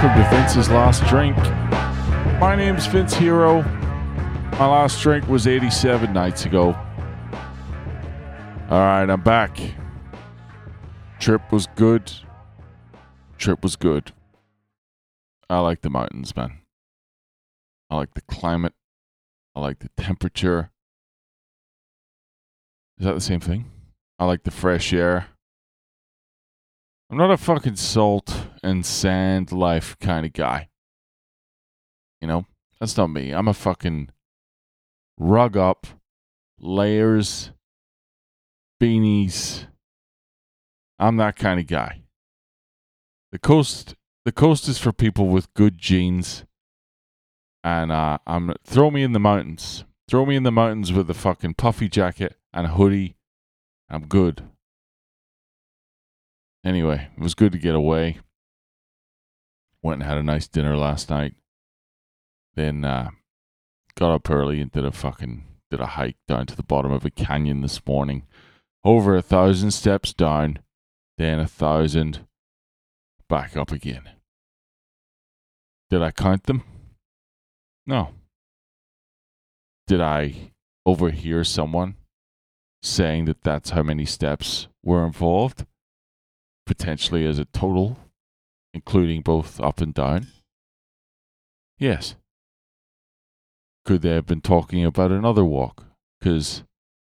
Welcome to Vince's Last Drink. My name's Vince Hero. My last drink was 87 nights ago. All right, I'm back. Trip was good. Trip was good. I like the mountains, man. I like the climate. I like the temperature. Is that the same thing? I like the fresh air. I'm not a fucking salt and sand life kind of guy. You know, that's not me. I'm a fucking rug up, layers, beanies. I'm that kind of guy. The coast, the coast is for people with good genes. And uh, I'm throw me in the mountains. Throw me in the mountains with a fucking puffy jacket and a hoodie. I'm good. Anyway, it was good to get away. Went and had a nice dinner last night. Then uh, got up early and did a fucking did a hike down to the bottom of a canyon this morning. Over a thousand steps down, then a thousand back up again. Did I count them? No. Did I overhear someone saying that that's how many steps were involved? potentially as a total, including both up and down? Yes. Could they have been talking about another walk? Because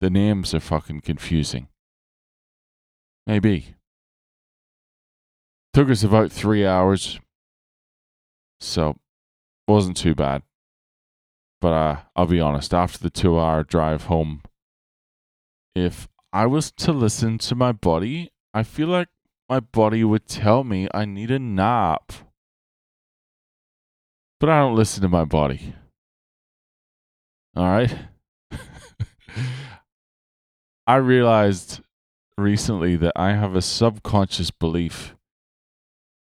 the names are fucking confusing. Maybe. Took us about three hours, so wasn't too bad. But uh, I'll be honest, after the two hour drive home, if I was to listen to my body, I feel like my body would tell me I need a nap. But I don't listen to my body. All right? I realized recently that I have a subconscious belief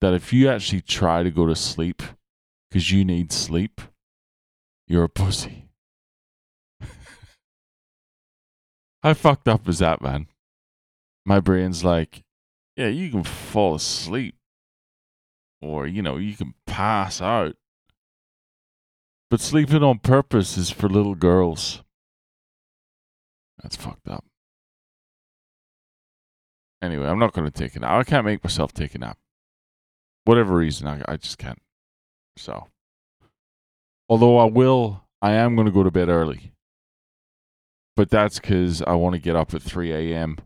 that if you actually try to go to sleep because you need sleep, you're a pussy. How fucked up is that, man? My brain's like, yeah, you can fall asleep or, you know, you can pass out. But sleeping on purpose is for little girls. That's fucked up. Anyway, I'm not going to take a nap. I can't make myself take a nap. Whatever reason, I, I just can't. So, although I will, I am going to go to bed early. But that's because I want to get up at 3 a.m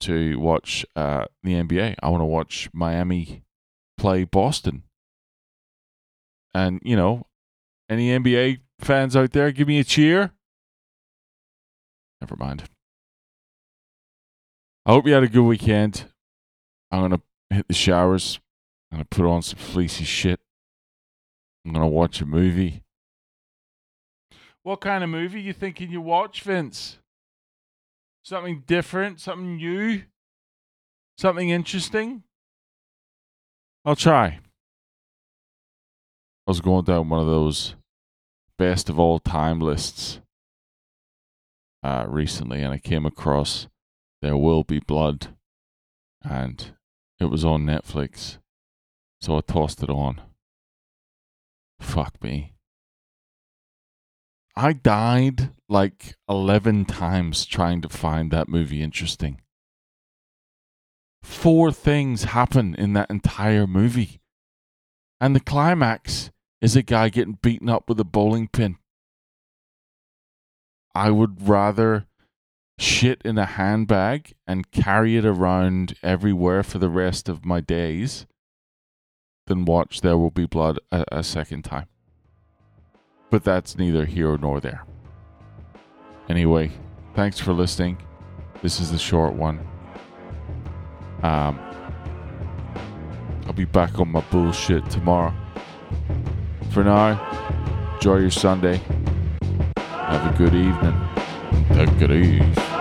to watch uh, the NBA. I want to watch Miami play Boston. And, you know, any NBA fans out there, give me a cheer. Never mind. I hope you had a good weekend. I'm going to hit the showers. I'm going to put on some fleecy shit. I'm going to watch a movie. What kind of movie you thinking you watch, Vince? Something different, something new, something interesting. I'll try. I was going down one of those best of all time lists uh, recently, and I came across There Will Be Blood, and it was on Netflix, so I tossed it on. Fuck me. I died like 11 times trying to find that movie interesting. Four things happen in that entire movie. And the climax is a guy getting beaten up with a bowling pin. I would rather shit in a handbag and carry it around everywhere for the rest of my days than watch There Will Be Blood a, a second time. But that's neither here nor there. Anyway, thanks for listening. This is the short one. Um, I'll be back on my bullshit tomorrow. For now, enjoy your Sunday. Have a good evening. Take it easy.